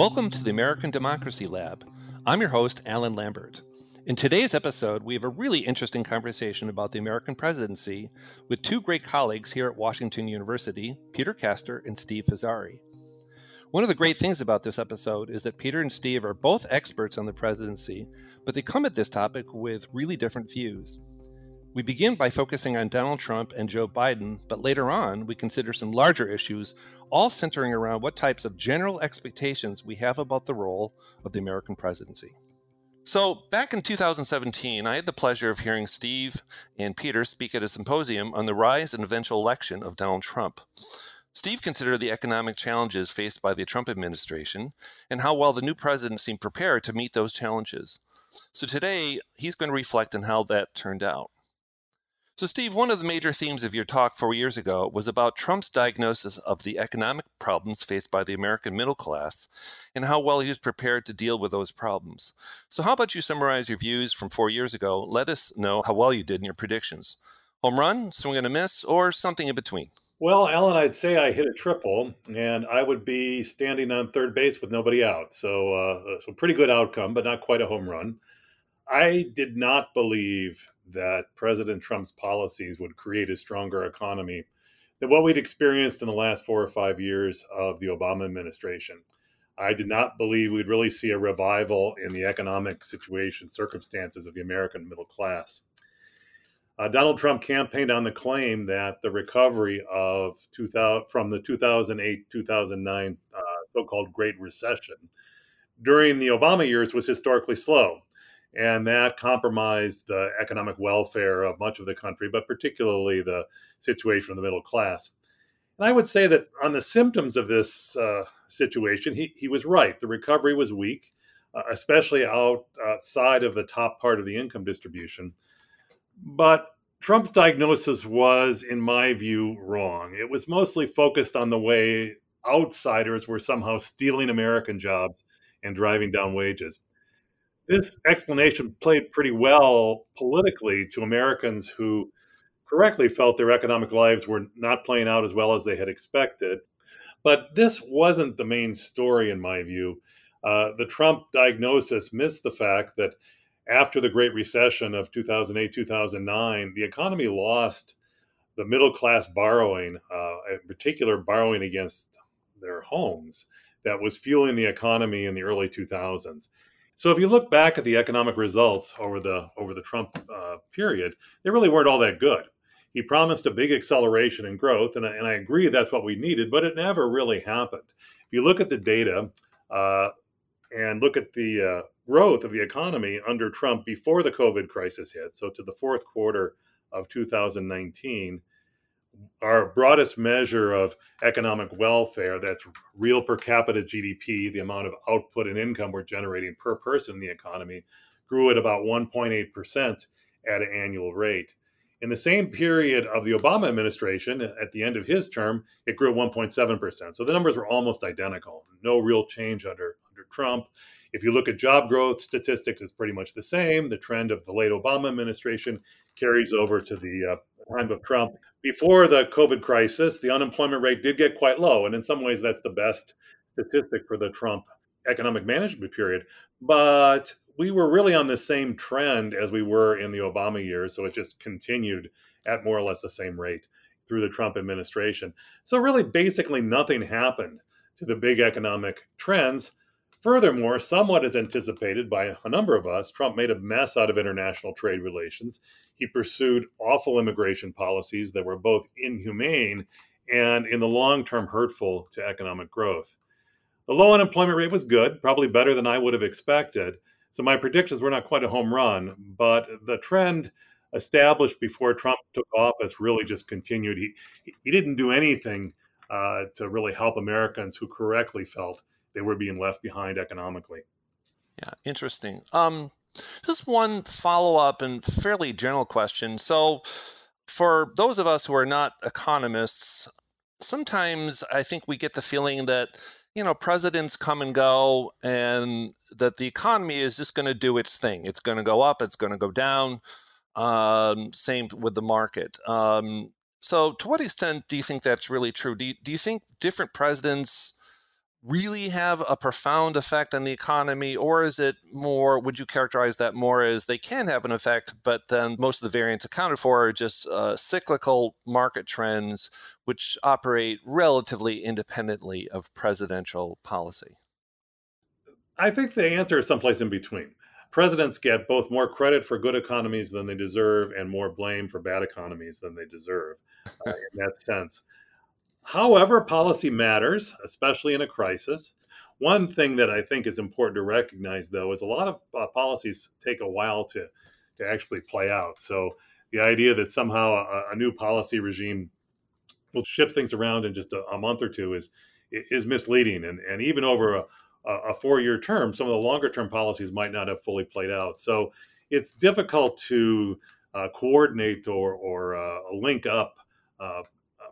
Welcome to the American Democracy Lab. I'm your host, Alan Lambert. In today's episode, we have a really interesting conversation about the American presidency with two great colleagues here at Washington University, Peter Kastor and Steve Fazzari. One of the great things about this episode is that Peter and Steve are both experts on the presidency, but they come at this topic with really different views. We begin by focusing on Donald Trump and Joe Biden, but later on, we consider some larger issues, all centering around what types of general expectations we have about the role of the American presidency. So, back in 2017, I had the pleasure of hearing Steve and Peter speak at a symposium on the rise and eventual election of Donald Trump. Steve considered the economic challenges faced by the Trump administration and how well the new president seemed prepared to meet those challenges. So, today, he's going to reflect on how that turned out. So, Steve, one of the major themes of your talk four years ago was about Trump's diagnosis of the economic problems faced by the American middle class and how well he was prepared to deal with those problems. So, how about you summarize your views from four years ago? Let us know how well you did in your predictions. Home run, swing and a miss, or something in between? Well, Alan, I'd say I hit a triple, and I would be standing on third base with nobody out. So, uh, so pretty good outcome, but not quite a home run. I did not believe that President Trump's policies would create a stronger economy than what we'd experienced in the last four or five years of the Obama administration. I did not believe we'd really see a revival in the economic situation, circumstances of the American middle class. Uh, Donald Trump campaigned on the claim that the recovery of 2000, from the 2008 2009 uh, so called Great Recession during the Obama years was historically slow and that compromised the economic welfare of much of the country, but particularly the situation of the middle class. And I would say that on the symptoms of this uh, situation, he, he was right. The recovery was weak, uh, especially out, outside of the top part of the income distribution. But Trump's diagnosis was, in my view, wrong. It was mostly focused on the way outsiders were somehow stealing American jobs and driving down wages this explanation played pretty well politically to Americans who correctly felt their economic lives were not playing out as well as they had expected. But this wasn't the main story, in my view. Uh, the Trump diagnosis missed the fact that after the Great Recession of 2008 2009, the economy lost the middle class borrowing, uh, in particular, borrowing against their homes, that was fueling the economy in the early 2000s. So if you look back at the economic results over the over the Trump uh, period, they really weren't all that good. He promised a big acceleration in growth, and I, and I agree that's what we needed, but it never really happened. If you look at the data uh, and look at the uh, growth of the economy under Trump before the COVID crisis hit, so to the fourth quarter of 2019, our broadest measure of economic welfare that's real per capita GDP, the amount of output and income we're generating per person in the economy, grew at about 1.8% at an annual rate. In the same period of the Obama administration, at the end of his term, it grew at 1.7%. So the numbers were almost identical. No real change under, under Trump. If you look at job growth statistics, it's pretty much the same. The trend of the late Obama administration carries over to the uh, time of Trump. Before the COVID crisis, the unemployment rate did get quite low. And in some ways, that's the best statistic for the Trump economic management period. But we were really on the same trend as we were in the Obama years. So it just continued at more or less the same rate through the Trump administration. So, really, basically, nothing happened to the big economic trends Furthermore, somewhat as anticipated by a number of us, Trump made a mess out of international trade relations. He pursued awful immigration policies that were both inhumane and, in the long term, hurtful to economic growth. The low unemployment rate was good, probably better than I would have expected. So my predictions were not quite a home run, but the trend established before Trump took office really just continued. He, he didn't do anything uh, to really help Americans who correctly felt they were being left behind economically. Yeah, interesting. Um, just one follow up and fairly general question. So, for those of us who are not economists, sometimes I think we get the feeling that you know presidents come and go, and that the economy is just going to do its thing. It's going to go up. It's going to go down. Um, same with the market. Um, so, to what extent do you think that's really true? Do you, do you think different presidents really have a profound effect on the economy, or is it more, would you characterize that more as they can have an effect, but then most of the variants accounted for are just uh, cyclical market trends which operate relatively independently of presidential policy? I think the answer is someplace in between. Presidents get both more credit for good economies than they deserve and more blame for bad economies than they deserve uh, in that sense. However, policy matters, especially in a crisis. One thing that I think is important to recognize, though, is a lot of uh, policies take a while to, to actually play out. So the idea that somehow a, a new policy regime will shift things around in just a, a, month or two is is misleading. And, and even over a, a four year term, some of the longer term policies might not have fully played out. So it's difficult to uh, coordinate or, or uh, link up uh,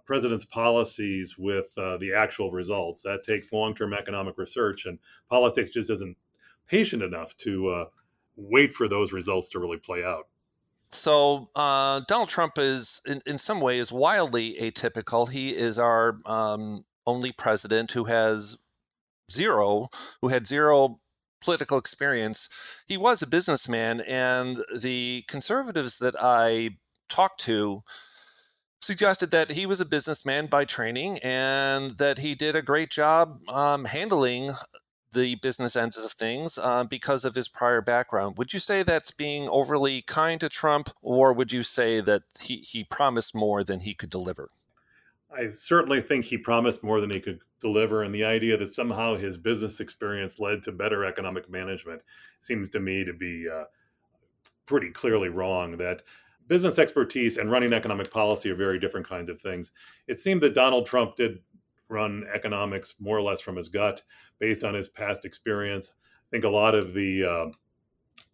president's policies with uh, the actual results. That takes long term economic research, and politics just isn't patient enough to uh, wait for those results to really play out. So uh, Donald Trump is, in, in some ways, wildly atypical. He is our um, only president who has zero, who had zero political experience. He was a businessman, and the conservatives that I talked to suggested that he was a businessman by training and that he did a great job um, handling the business ends of things uh, because of his prior background. Would you say that's being overly kind to Trump, or would you say that he, he promised more than he could deliver? I certainly think he promised more than he could deliver. And the idea that somehow his business experience led to better economic management seems to me to be uh, pretty clearly wrong. That business expertise and running economic policy are very different kinds of things. It seemed that Donald Trump did run economics more or less from his gut based on his past experience. I think a lot of the uh,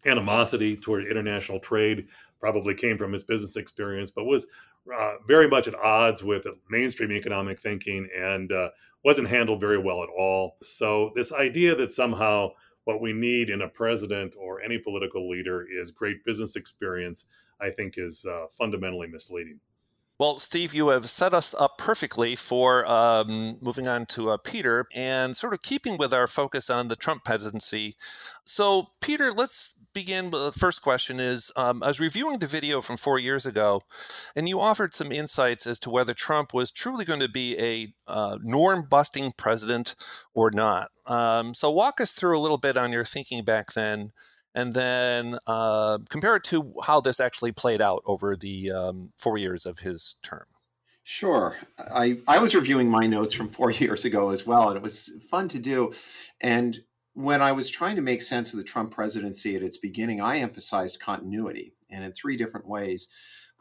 animosity toward international trade probably came from his business experience, but was uh, very much at odds with mainstream economic thinking and uh, wasn't handled very well at all. So, this idea that somehow what we need in a president or any political leader is great business experience I think is uh, fundamentally misleading. Well, Steve, you have set us up perfectly for um, moving on to uh, Peter and sort of keeping with our focus on the Trump presidency. So, Peter, let's begin with the first question is um, I was reviewing the video from four years ago, and you offered some insights as to whether Trump was truly going to be a uh, norm busting president or not. Um, so, walk us through a little bit on your thinking back then and then uh, compare it to how this actually played out over the um, four years of his term. Sure. I, I was reviewing my notes from four years ago as well, and it was fun to do. And when I was trying to make sense of the Trump presidency at its beginning, I emphasized continuity and in three different ways.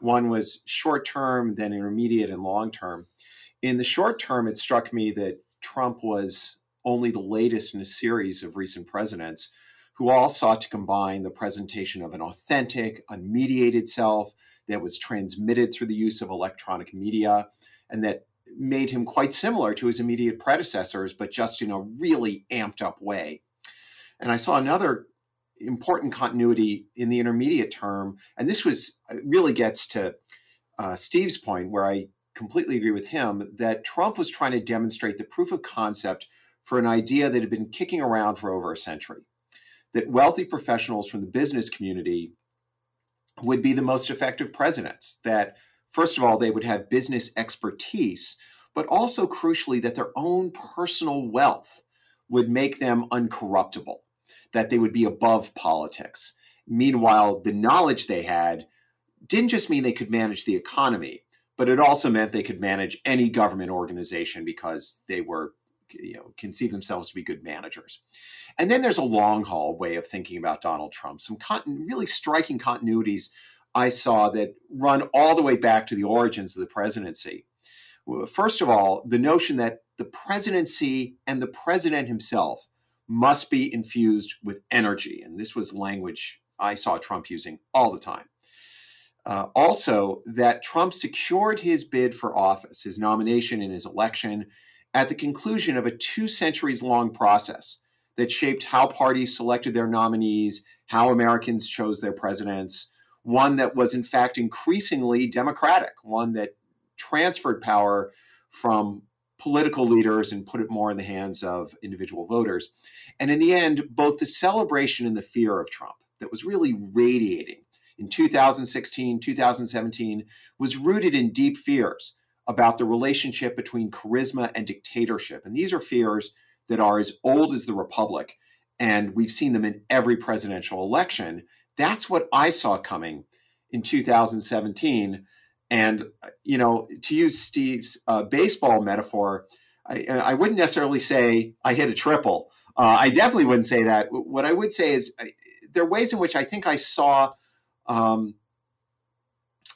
One was short term, then intermediate, and long term. In the short term, it struck me that Trump was only the latest in a series of recent presidents who all sought to combine the presentation of an authentic, unmediated self that was transmitted through the use of electronic media and that made him quite similar to his immediate predecessors, but just in a really amped up way. And I saw another important continuity in the intermediate term, and this was uh, really gets to uh, Steve's point, where I completely agree with him that Trump was trying to demonstrate the proof of concept for an idea that had been kicking around for over a century that wealthy professionals from the business community would be the most effective presidents. That, first of all, they would have business expertise, but also crucially, that their own personal wealth would make them uncorruptible, that they would be above politics. Meanwhile, the knowledge they had didn't just mean they could manage the economy, but it also meant they could manage any government organization because they were you know conceive themselves to be good managers. And then there's a long haul way of thinking about Donald Trump. Some really striking continuities I saw that run all the way back to the origins of the presidency. First of all, the notion that the presidency and the president himself must be infused with energy. And this was language I saw Trump using all the time. Uh, also, that Trump secured his bid for office, his nomination and his election, at the conclusion of a two centuries long process that shaped how parties selected their nominees, how Americans chose their presidents, one that was in fact increasingly democratic, one that transferred power from political leaders and put it more in the hands of individual voters. And in the end, both the celebration and the fear of Trump that was really radiating in 2016, 2017 was rooted in deep fears about the relationship between charisma and dictatorship. And these are fears that are as old as the Republic. And we've seen them in every presidential election. That's what I saw coming in 2017. And, you know, to use Steve's uh, baseball metaphor, I, I, wouldn't necessarily say I hit a triple. Uh, I definitely wouldn't say that. What I would say is there are ways in which I think I saw um,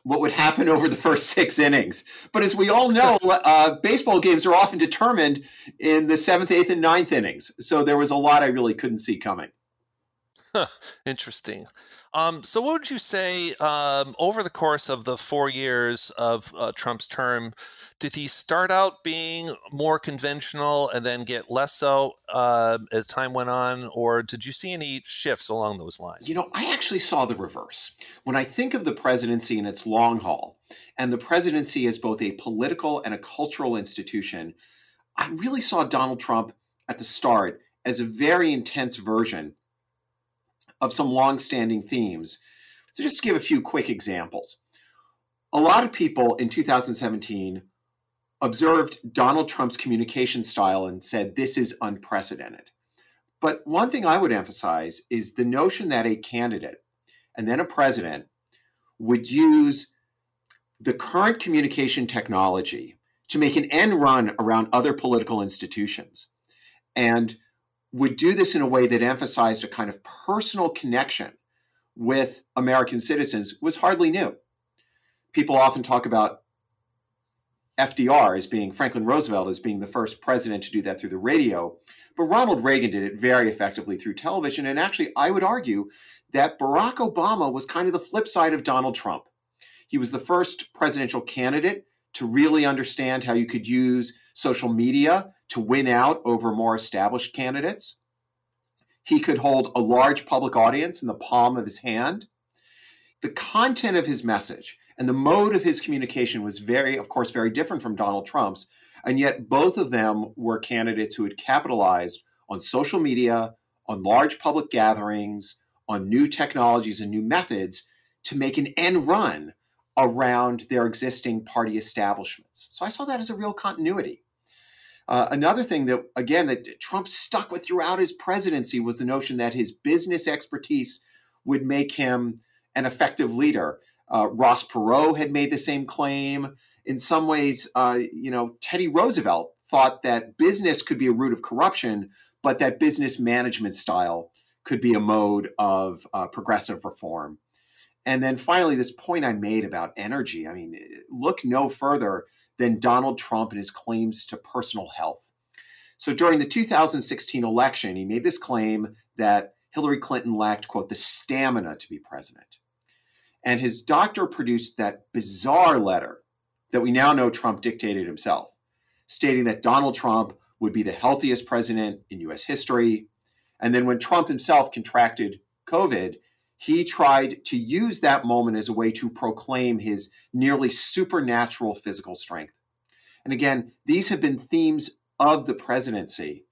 what would happen over the first six innings. But as we all know, uh, baseball games are often determined in the seventh, eighth, and ninth innings. So there was a lot I really couldn't see coming. Interesting. Um, so, what would you say um, over the course of the four years of uh, Trump's term? Did he start out being more conventional and then get less so uh, as time went on, or did you see any shifts along those lines? You know, I actually saw the reverse. When I think of the presidency in its long haul, and the presidency as both a political and a cultural institution, I really saw Donald Trump at the start as a very intense version of some long-standing themes. So just to give a few quick examples. A lot of people in 2017 observed Donald Trump's communication style and said this is unprecedented. But one thing I would emphasize is the notion that a candidate and then a president would use the current communication technology to make an end run around other political institutions and would do this in a way that emphasized a kind of personal connection with American citizens was hardly new. People often talk about FDR as being Franklin Roosevelt as being the first president to do that through the radio, but Ronald Reagan did it very effectively through television. And actually, I would argue that Barack Obama was kind of the flip side of Donald Trump. He was the first presidential candidate to really understand how you could use social media to win out over more established candidates. He could hold a large public audience in the palm of his hand. The content of his message and the mode of his communication was very, of course, very different from Donald Trump's. And yet, both of them were candidates who had capitalized on social media, on large public gatherings, on new technologies and new methods to make an end run around their existing party establishments. So I saw that as a real continuity. Uh, another thing that, again, that Trump stuck with throughout his presidency was the notion that his business expertise would make him an effective leader. Uh, Ross Perot had made the same claim. In some ways, uh, you know, Teddy Roosevelt thought that business could be a root of corruption, but that business management style could be a mode of uh, progressive reform. And then finally, this point I made about energy. I mean, look no further than Donald Trump and his claims to personal health. So during the 2016 election, he made this claim that Hillary Clinton lacked, quote, the stamina to be president. And his doctor produced that bizarre letter that we now know Trump dictated himself, stating that Donald Trump would be the healthiest president in US history. And then when Trump himself contracted COVID, he tried to use that moment as a way to proclaim his nearly supernatural physical strength. And again, these have been themes of the presidency.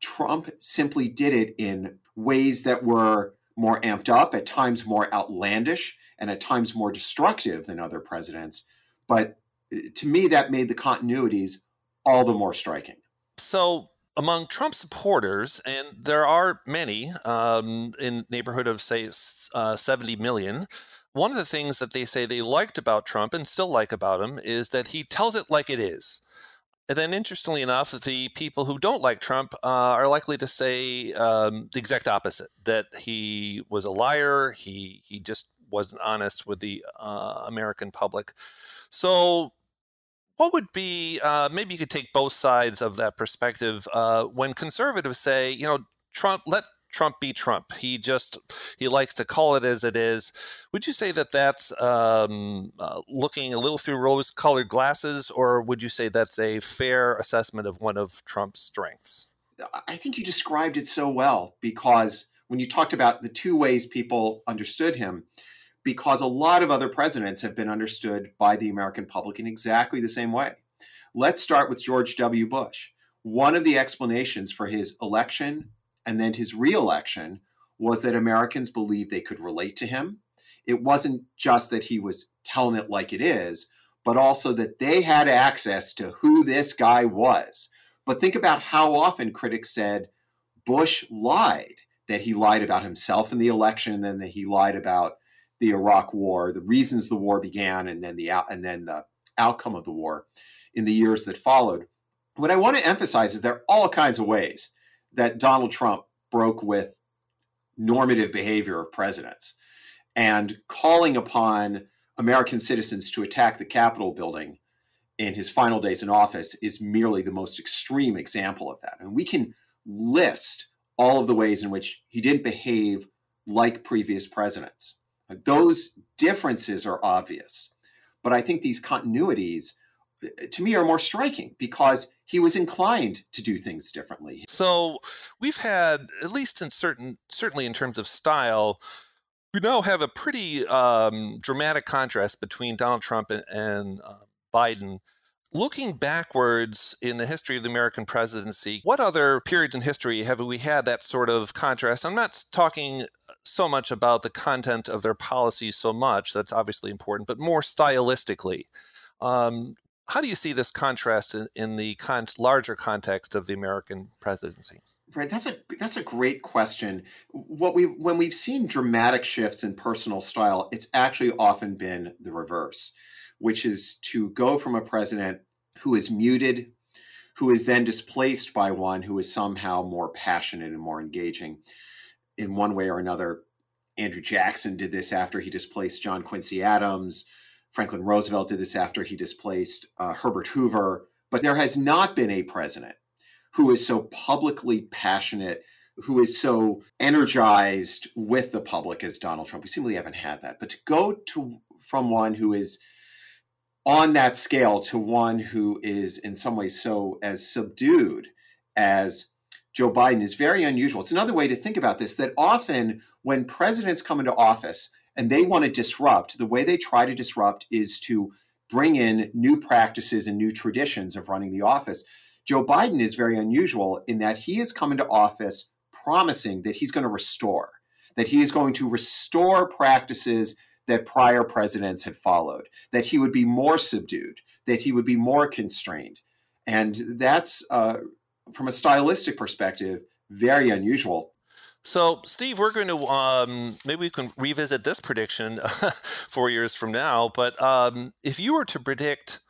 Trump simply did it in ways that were more amped up, at times more outlandish, and at times more destructive than other presidents. But uh, to me, that made the continuities all the more striking. So, among Trump supporters, and there are many um, in neighborhood of say uh, 70 million. One of the things that they say they liked about Trump and still like about him is that he tells it like it is. And then, interestingly enough, the people who don't like Trump uh, are likely to say um, the exact opposite: that he was a liar. He he just wasn't honest with the uh, American public. So, what would be uh, maybe you could take both sides of that perspective uh, when conservatives say, you know, Trump let Trump be Trump. He just he likes to call it as it is. Would you say that that's um, uh, looking a little through rose-colored glasses, or would you say that's a fair assessment of one of Trump's strengths? I think you described it so well because when you talked about the two ways people understood him, because a lot of other presidents have been understood by the American public in exactly the same way. Let's start with George W. Bush. One of the explanations for his election and then his reelection was that Americans believed they could relate to him. It wasn't just that he was telling it like it is, but also that they had access to who this guy was. But think about how often critics said Bush lied, that he lied about himself in the election, and then that he lied about the Iraq War, the reasons the war began, and then the and then the outcome of the war in the years that followed. What I want to emphasize is there are all kinds of ways that Donald Trump broke with normative behavior of presidents and calling upon American citizens to attack the Capitol building in his final days in office is merely the most extreme example of that. And we can list all of the ways in which he didn't behave like previous presidents. Those differences are obvious. But I think these continuities, to me, are more striking because he was inclined to do things differently. So we've had, at least in certain, certainly in terms of style, we now have a pretty um, dramatic contrast between Donald Trump and, and uh, Biden. Looking backwards in the history of the American presidency, what other periods in history have we had that sort of contrast? I'm not talking so much about the content of their policies so much, that's obviously important, but more stylistically. Um, how do you see this contrast in, in the con- larger context of the American presidency? Right, that's a that's a great question. What we when we've seen dramatic shifts in personal style, it's actually often been the reverse, which is to go from a president who is muted, who is then displaced by one who is somehow more passionate and more engaging in one way or another. Andrew Jackson did this after he displaced John Quincy Adams. Franklin Roosevelt did this after he displaced uh, Herbert Hoover. But there has not been a president who is so publicly passionate, who is so energized with the public as Donald Trump. We simply haven't had that. But to go to from one who is on that scale to one who is in some ways so as subdued as Joe Biden is very unusual. It's another way to think about this that often when presidents come into office and they want to disrupt, the way they try to disrupt is to bring in new practices and new traditions of running the office. Joe Biden is very unusual in that he has come into office promising that he's going to restore, that he is going to restore practices that prior presidents had followed, that he would be more subdued, that he would be more constrained. And that's, uh, from a stylistic perspective, very unusual. So, Steve, we're going to um, maybe we can revisit this prediction four years from now. But um, if you were to predict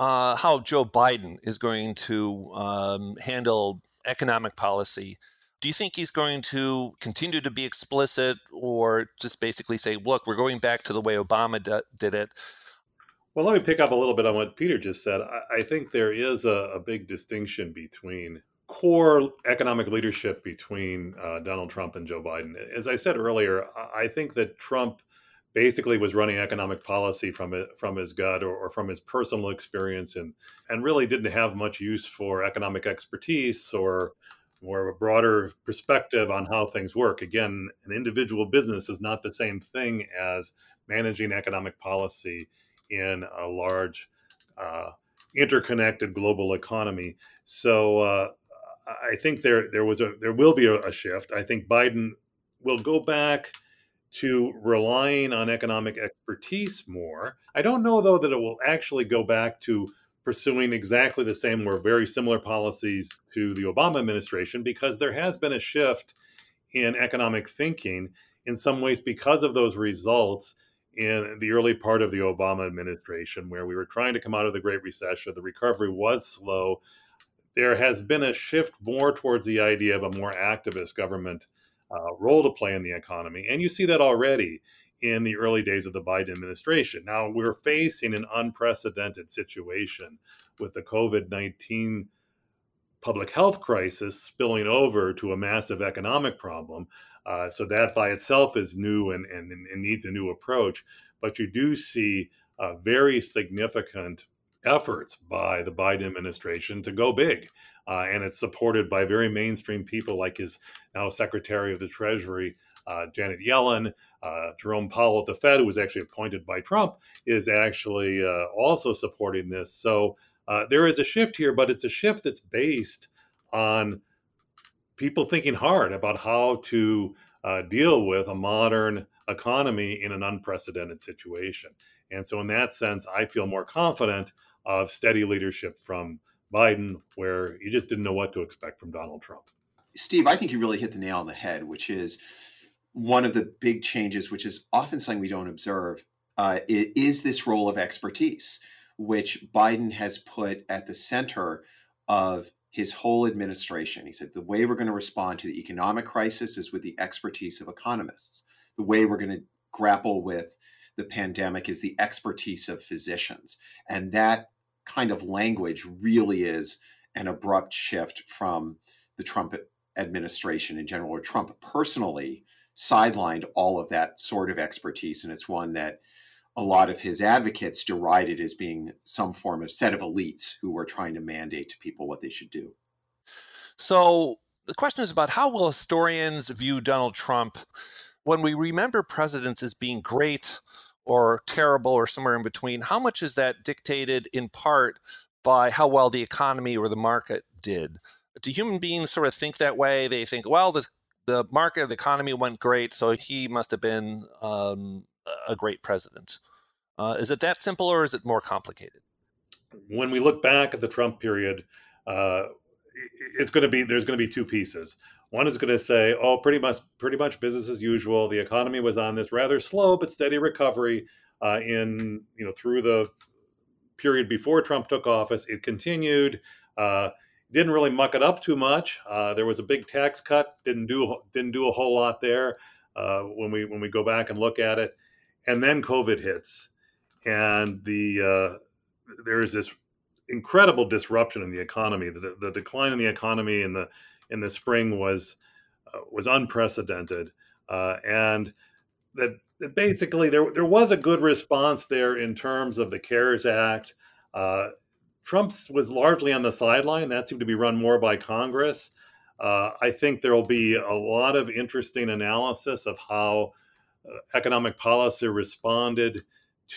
uh, how Joe Biden is going to um, handle economic policy. Do you think he's going to continue to be explicit or just basically say, look, we're going back to the way Obama d- did it? Well, let me pick up a little bit on what Peter just said. I, I think there is a, a, big distinction between core economic leadership between uh, Donald Trump and Joe Biden. As I said earlier, I think that Trump basically was running economic policy from from his gut or, or, from his personal experience and and really didn't have much use for economic expertise or more of a broader perspective on how things work. Again an individual business is not the same thing as managing economic policy in a large uh, interconnected global economy. So uh, i think there there was a there will be a, a shift. I think biden will go back to relying on economic expertise more. I don't know, though, that it will actually go back to pursuing exactly the same or very similar policies to the Obama administration because there has been a shift in economic thinking in some ways because of those results in the early part of the Obama administration, where we were trying to come out of the Great Recession. The recovery was slow. There has been a shift more towards the idea of a more activist government uh, role to play in the economy. And you see that already in the early days of the Biden administration. Now, we're facing an unprecedented situation with the COVID 19 public health crisis spilling over to a massive economic problem. Uh, so, that by itself is new and, and, and, needs a new approach. But you do see uh, very significant efforts by the Biden administration to go big. Uh, and it's supported by very mainstream people like his now Secretary of the Treasury, uh, Janet Yellen, uh, Jerome Powell at the Fed, who was actually appointed by Trump, is actually uh, also supporting this. So Uh, there is a shift here, but it's a shift that's based on people thinking hard about how to uh, deal with a modern economy in an unprecedented situation. And so, in that sense, I feel more confident of steady leadership from Biden, where you just didn't know what to expect from Donald Trump. Steve, I think you really hit the nail on the head, which is one of the big changes, which is often something we don't observe, uh, is this role of expertise, which Biden has put at the center of his whole administration. He said the way we're going to respond to the economic crisis is with the expertise of economists. The way we're going to grapple with the pandemic is the expertise of physicians. And that kind of language really is an abrupt shift from the Trump administration in general, or Trump personally sidelined all of that sort of expertise. And it's one that a lot of his advocates derided as being some form of set of elites who were trying to mandate to people what they should do. So the question is about how will historians view Donald Trump when we remember presidents as being great or terrible or somewhere in between? How much is that dictated in part by how well the economy or the market did? Do human beings sort of think that way? They think, well, the the market, the economy went great, so he must have been um, a great president. Uh, is it that simple, or is it more complicated? When we look back at the Trump period, uh, it's going to be there's going to be two pieces. One is going to say, "Oh, pretty much, pretty much business as usual. The economy was on this rather slow but steady recovery uh, in you know through the period before Trump took office. It continued." Didn't really muck it up too much. Uh, there was a big tax cut. Didn't do didn't do a whole lot there uh, when we when we go back and look at it. And then COVID hits, and the uh, there is this incredible disruption in the economy. The, the decline in the economy in the in the spring was uh, was unprecedented, uh, and that, that, basically there there was a good response there in terms of the CARES Act. Uh, Trump's was largely on the sideline. That seemed to be run more by Congress. Uh, I think there will be a lot of interesting analysis of how uh, economic policy responded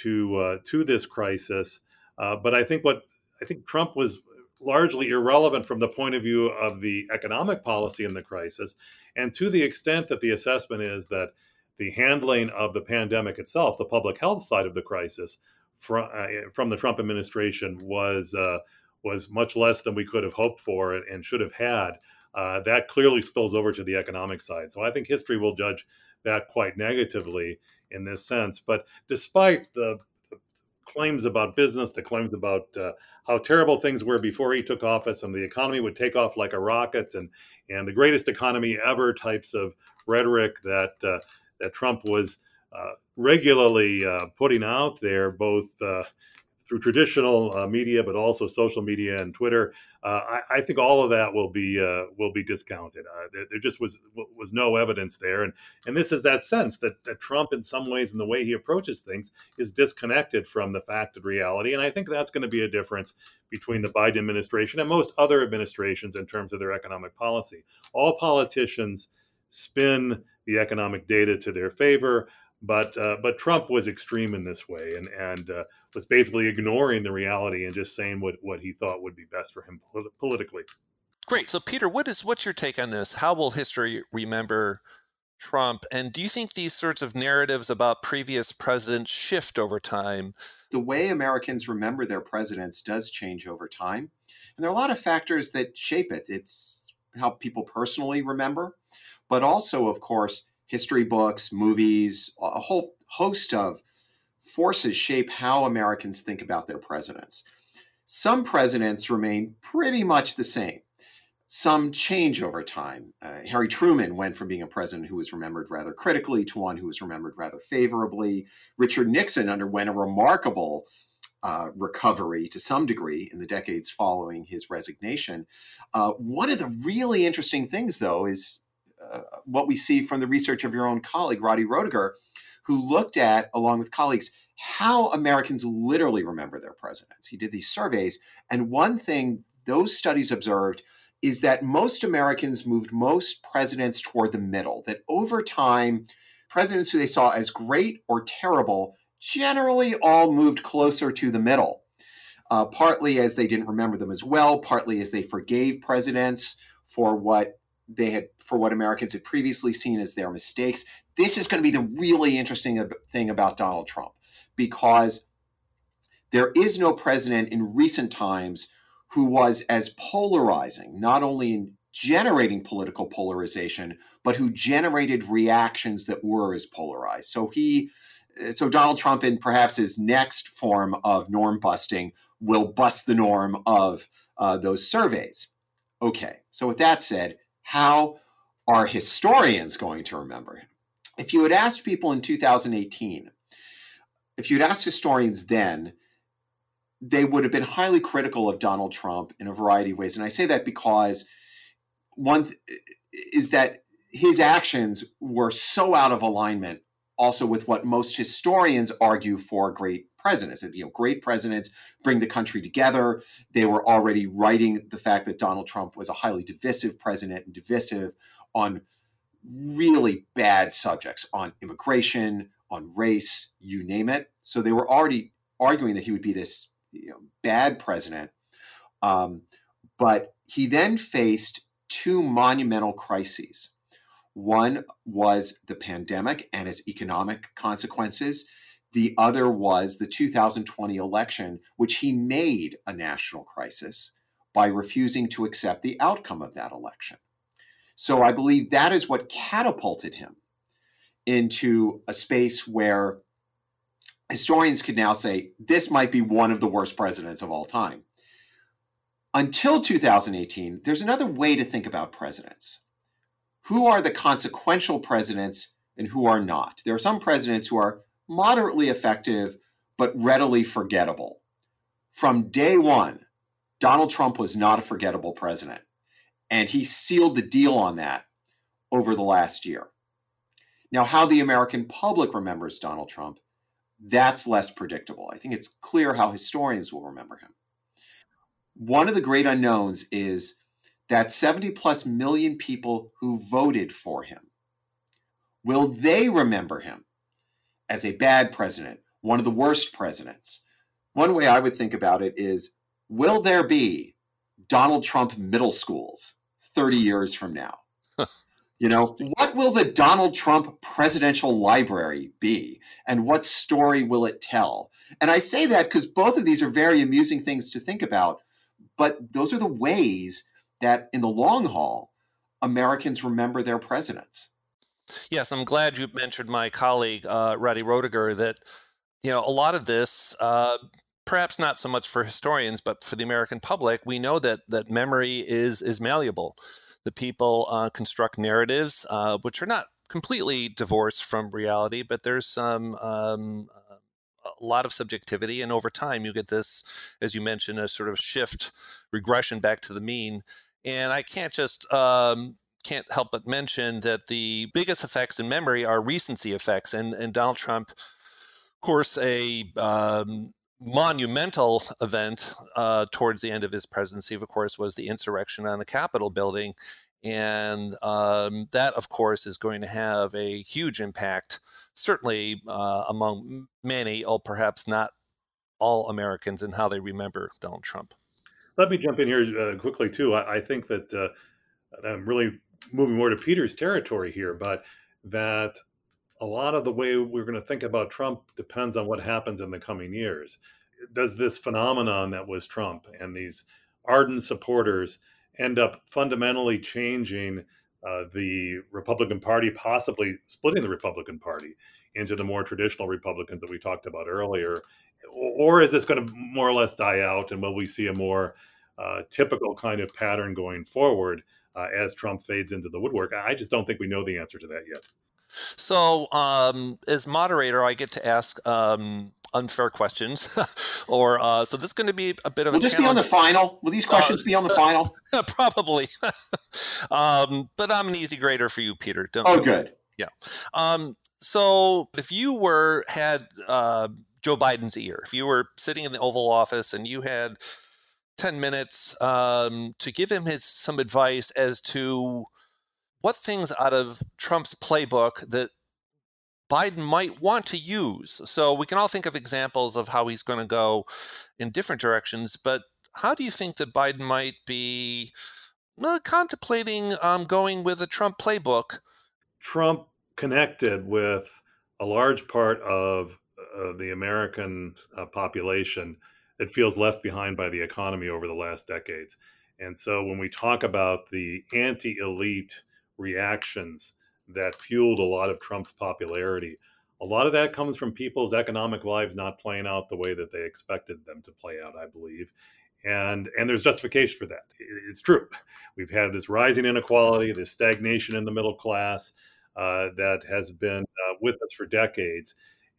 to uh, to this crisis. Uh, but I think what I think Trump was largely irrelevant from the point of view of the economic policy in the crisis, and to the extent that the assessment is that the handling of the pandemic itself, the public health side of the crisis, from uh, from the Trump administration was uh, was much less than we could have hoped for and should have had. Uh, that clearly spills over to the economic side. So I think history will judge that quite negatively in this sense. But despite the, the claims about business, the claims about uh, how terrible things were before he took office, and the economy would take off like a rocket, and and the greatest economy ever types of rhetoric that uh, that Trump was regularly uh, putting out there, both uh, through traditional uh, media, but also social media and Twitter. Uh, I, I, think all of that will be uh, will be discounted. There, there, just was was no evidence there, and and this is that sense that, that Trump, in some ways, in the way he approaches things, is disconnected from the fact of reality. And I think that's going to be a difference between the Biden administration and most other administrations in terms of their economic policy. All politicians spin the economic data to their favor. But uh, but Trump was extreme in this way, and and uh, was basically ignoring the reality and just saying what what he thought would be best for him polit- politically. Great. So Peter, what is what's your take on this? How will history remember Trump? And do you think these sorts of narratives about previous presidents shift over time? The way Americans remember their presidents does change over time. And there are a lot of factors that shape it. It's how people personally remember, but also, of course, history books, movies, a whole host of forces shape how Americans think about their presidents. Some presidents remain pretty much the same. Some change over time. Uh, Harry Truman went from being a president who was remembered rather critically to one who was remembered rather favorably. Richard Nixon underwent a remarkable uh, recovery to some degree in the decades following his resignation. Uh, one of the really interesting things, though, is what we see from the research of your own colleague, Roddy Roediger, who looked at, along with colleagues, how Americans literally remember their presidents. He did these surveys, and one thing those studies observed is that most Americans moved most presidents toward the middle, that over time, presidents who they saw as great or terrible generally all moved closer to the middle. uh, partly as they didn't remember them as well, partly as they forgave presidents for what they had for what Americans had previously seen as their mistakes. This is going to be the really interesting thing about Donald Trump because there is no president in recent times who was as polarizing, not only in generating political polarization, but who generated reactions that were as polarized. So he, so Donald Trump, in perhaps his next form of norm busting, will bust the norm of uh, those surveys. Okay, so with that said, how are historians going to remember him? If you had asked people in 2018, if you'd asked historians then, they would have been highly critical of Donald Trump in a variety of ways. And I say that because one th- is that his actions were so out of alignment also with what most historians argue for great presidents. That, you know, great presidents bring the country together. They were already writing the fact that Donald Trump was a highly divisive president and divisive on really bad subjects on immigration, on race, you name it. So they were already arguing that he would be this you know, bad president. Um, but he then faced two monumental crises. One was the pandemic and its economic consequences. The other was the 2020 election, which he made a national crisis by refusing to accept the outcome of that election. So I believe that is what catapulted him into a space where historians could now say this might be one of the worst presidents of all time. Until 2018, there's another way to think about presidents. Who are the consequential presidents and who are not? There are some presidents who are moderately effective but readily forgettable. From day one, Donald Trump was not a forgettable president, and he sealed the deal on that over the last year. Now, how the American public remembers Donald Trump that's less predictable. I think it's clear how historians will remember him. One of the great unknowns is that 70 plus million people who voted for him will they remember him as a bad president, one of the worst presidents? One way I would think about it is will there be Donald Trump middle schools 30 years from now? You know, what will the Donald Trump presidential library be? And what story will it tell? And I say that because both of these are very amusing things to think about. But those are the ways that, in the long haul, Americans remember their presidents. Yes, I'm glad you mentioned my colleague, uh, Roddy Roediger, that, you know, a lot of this, uh, perhaps not so much for historians, but for the American public, we know that that memory is is malleable the people uh, construct narratives uh, which are not completely divorced from reality, but there's some um, a lot of subjectivity, and over time you get this, as you mentioned, a sort of shift, regression back to the mean. And I can't just um, can't help but mention that the biggest effects in memory are recency effects, and and Donald Trump, of course, a um, monumental event uh, towards the end of his presidency, of course, was the insurrection on the Capitol building. And um, that, of course, is going to have a huge impact, certainly uh, among many, or perhaps not all Americans, in how they remember Donald Trump. Let me jump in here uh, quickly, too. I, I think that uh, I'm really moving more to Peter's territory here, but that a lot of the way we're going to think about Trump depends on what happens in the coming years. Does this phenomenon that was Trump and these ardent supporters end up fundamentally changing uh, the Republican Party, possibly splitting the Republican Party into the more traditional Republicans that we talked about earlier? Or is this going to more or less die out and will we see a more uh, typical kind of pattern going forward uh, as Trump fades into the woodwork? I just don't think we know the answer to that yet. So, um, as moderator, I get to ask um, unfair questions, or uh, so this is going to be a bit of Will a. this challenge. be on the final? Will these questions uh, be on the final? probably, um, but I'm an easy grader for you, Peter. Don't, oh, good. Yeah. Um, so, if you were had uh, Joe Biden's ear, if you were sitting in the Oval Office and you had ten minutes um, to give him his some advice as to what things out of Trump's playbook that Biden might want to use. So we can all think of examples of how he's going to go in different directions, but how do you think that Biden might be uh, contemplating um, going with a Trump playbook? Trump connected with a large part of uh, the American uh, population that feels left behind by the economy over the last decades. And so when we talk about the anti elite reactions that fueled a lot of Trump's popularity, a lot of that comes from people's economic lives not playing out the way that they expected them to play out, I believe. And, and there's justification for that. It's true. We've had this rising inequality, this stagnation in the middle class uh, that has been uh, with us for decades.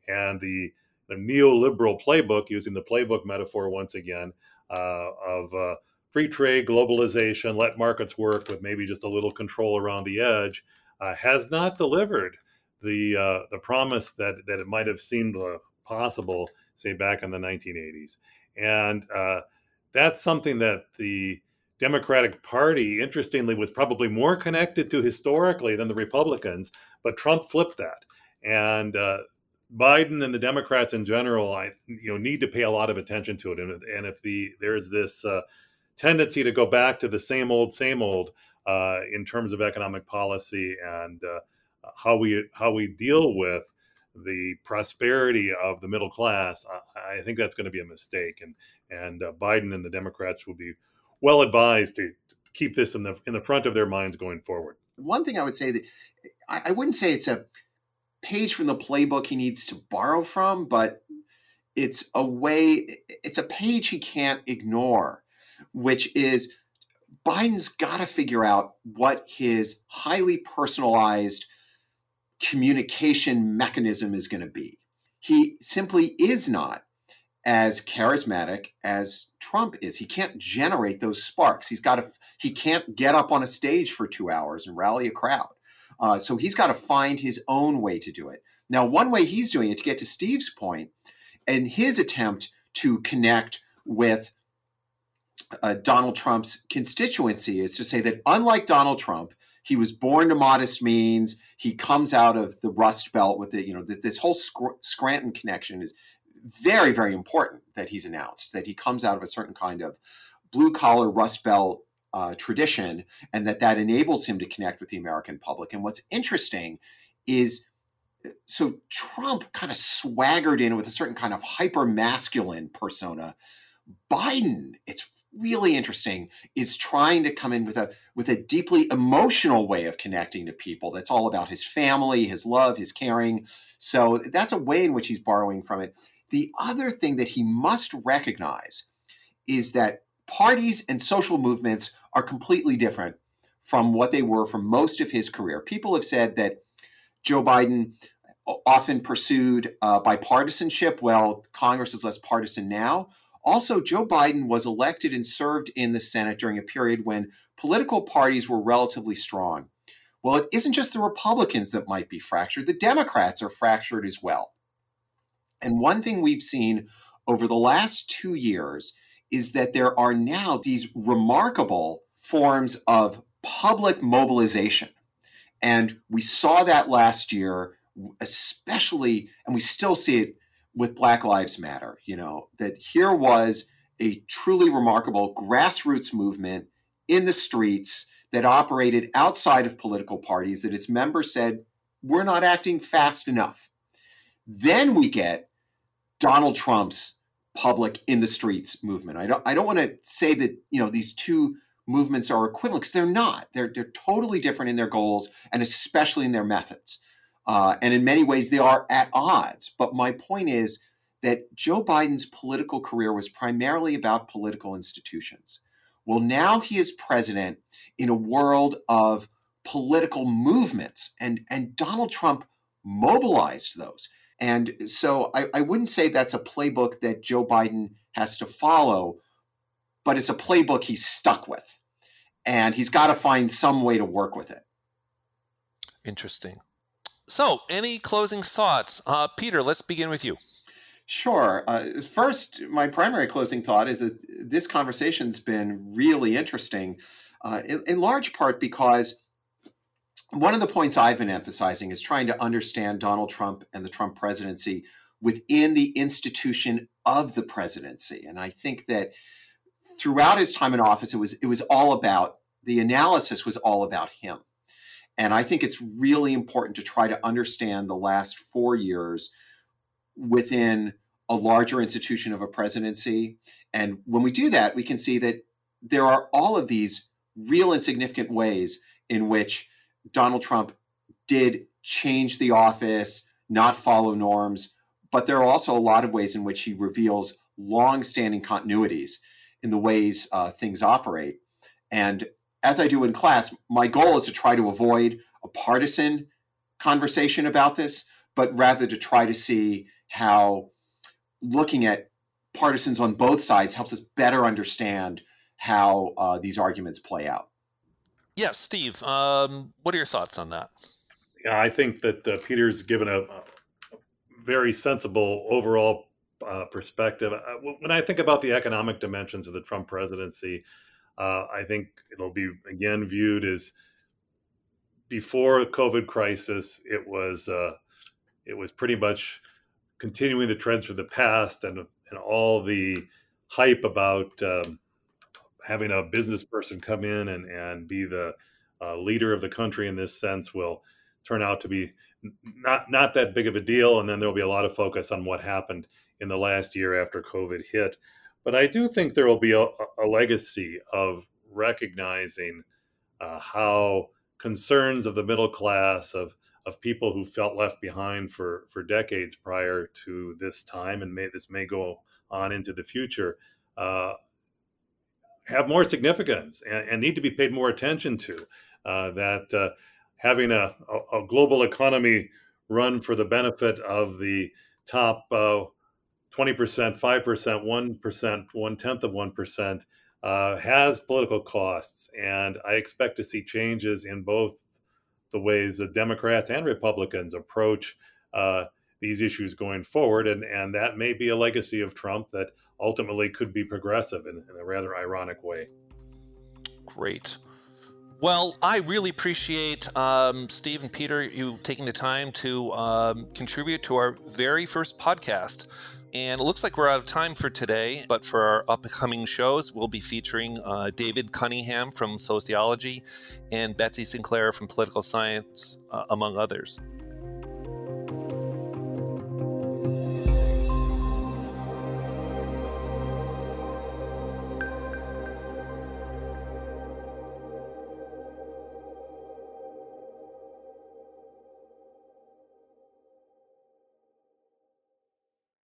And the, the neoliberal playbook, using the playbook metaphor once again, uh, of uh, free trade, globalization, let markets work with maybe just a little control around the edge, uh, has not delivered the uh, the promise that that it might have seemed uh, possible, say back in the 1980s, and uh, that's something that the Democratic Party, interestingly, was probably more connected to historically than the Republicans, but Trump flipped that, and uh, Biden and the Democrats in general, I you know need to pay a lot of attention to it, and, and if the there's this uh, tendency to go back to the same old, same old uh, in terms of economic policy and uh, how we how we deal with the prosperity of the middle class. I, I think that's going to be a mistake, and and uh, Biden and the Democrats will be well advised to keep this in the in the front of their minds going forward. One thing I would say that I, I wouldn't say it's a page from the playbook he needs to borrow from, but it's a way it's a page he can't ignore which is Biden's got to figure out what his highly personalized communication mechanism is going to be. He simply is not as charismatic as Trump is. He can't generate those sparks. He's got to he can't get up on a stage for 2 hours and rally a crowd. Uh, so he's got to find his own way to do it. Now, one way he's doing it to get to Steve's point, and his attempt to connect with uh, Donald Trump's constituency is to say that unlike Donald Trump, he was born to modest means. He comes out of the Rust Belt with the, you know, this, this whole Scranton connection is very, very important that he's announced that he comes out of a certain kind of blue collar Rust Belt uh, tradition and that that enables him to connect with the American public. And what's interesting is so Trump kind of swaggered in with a certain kind of hyper masculine persona. Biden, it's really interesting is trying to come in with a with a deeply emotional way of connecting to people that's all about his family his love his caring so that's a way in which he's borrowing from it the other thing that he must recognize is that parties and social movements are completely different from what they were for most of his career people have said that joe biden often pursued uh, bipartisanship well congress is less partisan now also, Joe Biden was elected and served in the Senate during a period when political parties were relatively strong. Well, it isn't just the Republicans that might be fractured, the Democrats are fractured as well. And one thing we've seen over the last two years is that there are now these remarkable forms of public mobilization. And we saw that last year, especially, and we still see it with Black Lives Matter, you know, that here was a truly remarkable grassroots movement in the streets that operated outside of political parties, that its members said, we're not acting fast enough. Then we get Donald Trump's public in the streets movement. I don't I don't want to say that, you know, these two movements are equivalent because they're not. They're they're totally different in their goals and especially in their methods. Uh, and in many ways, they are at odds. But my point is that Joe Biden's political career was primarily about political institutions. Well, now he is president in a world of political movements, and, and Donald Trump mobilized those. And so I, I wouldn't say that's a playbook that Joe Biden has to follow, but it's a playbook he's stuck with. And he's got to find some way to work with it. Interesting. So, any closing thoughts? Uh, Peter, let's begin with you. Sure. Uh, first, my primary closing thought is that this conversation's been really interesting, uh, in, in, large part because one of the points I've been emphasizing is trying to understand Donald Trump and the Trump presidency within the institution of the presidency. And I think that throughout his time in office, it was it was all about the analysis was all about him. And I think it's really important to try to understand the last four years within a larger institution of a presidency. And when we do that, we can see that there are all of these real and significant ways in which Donald Trump did change the office, not follow norms, but there are also a lot of ways in which he reveals long-standing continuities in the ways uh, things operate. And as I do in class, my goal is to try to avoid a partisan conversation about this, but rather to try to see how looking at partisans on both sides helps us better understand how uh, these arguments play out. Yes, yeah, Steve, um, what are your thoughts on that? Yeah, I think that uh, Peter's given a, a, very sensible overall uh, perspective. Uh, when I think about the economic dimensions of the Trump presidency, uh, I think it'll be again viewed as before COVID crisis. It was uh, it was pretty much continuing the trends from the past and and all the hype about um, having a business person come in and and be the uh, leader of the country in this sense will turn out to be not not that big of a deal and then there'll be a lot of focus on what happened in the last year after covid hit but i do think there will be a, a legacy of recognizing uh, how concerns of the middle class of of people who felt left behind for for decades prior to this time, and may this may go on into the future, uh, have more significance and, and, need to be paid more attention to. Uh, that uh, having a, a, global economy run for the benefit of the top uh, twenty percent, five percent, one percent, one tenth of one percent. Uh, has political costs, and I expect to see changes in both the ways that Democrats and Republicans approach uh, these issues going forward. And, and that may be a legacy of Trump that ultimately could be progressive in, in a rather ironic way. Great. Well, I really appreciate um, Steve and Peter you taking the time to um, contribute to our very first podcast. And it looks like we're out of time for today, but for our upcoming shows, we'll be featuring uh, David Cunningham from sociology and Betsy Sinclair from political science, uh, among others.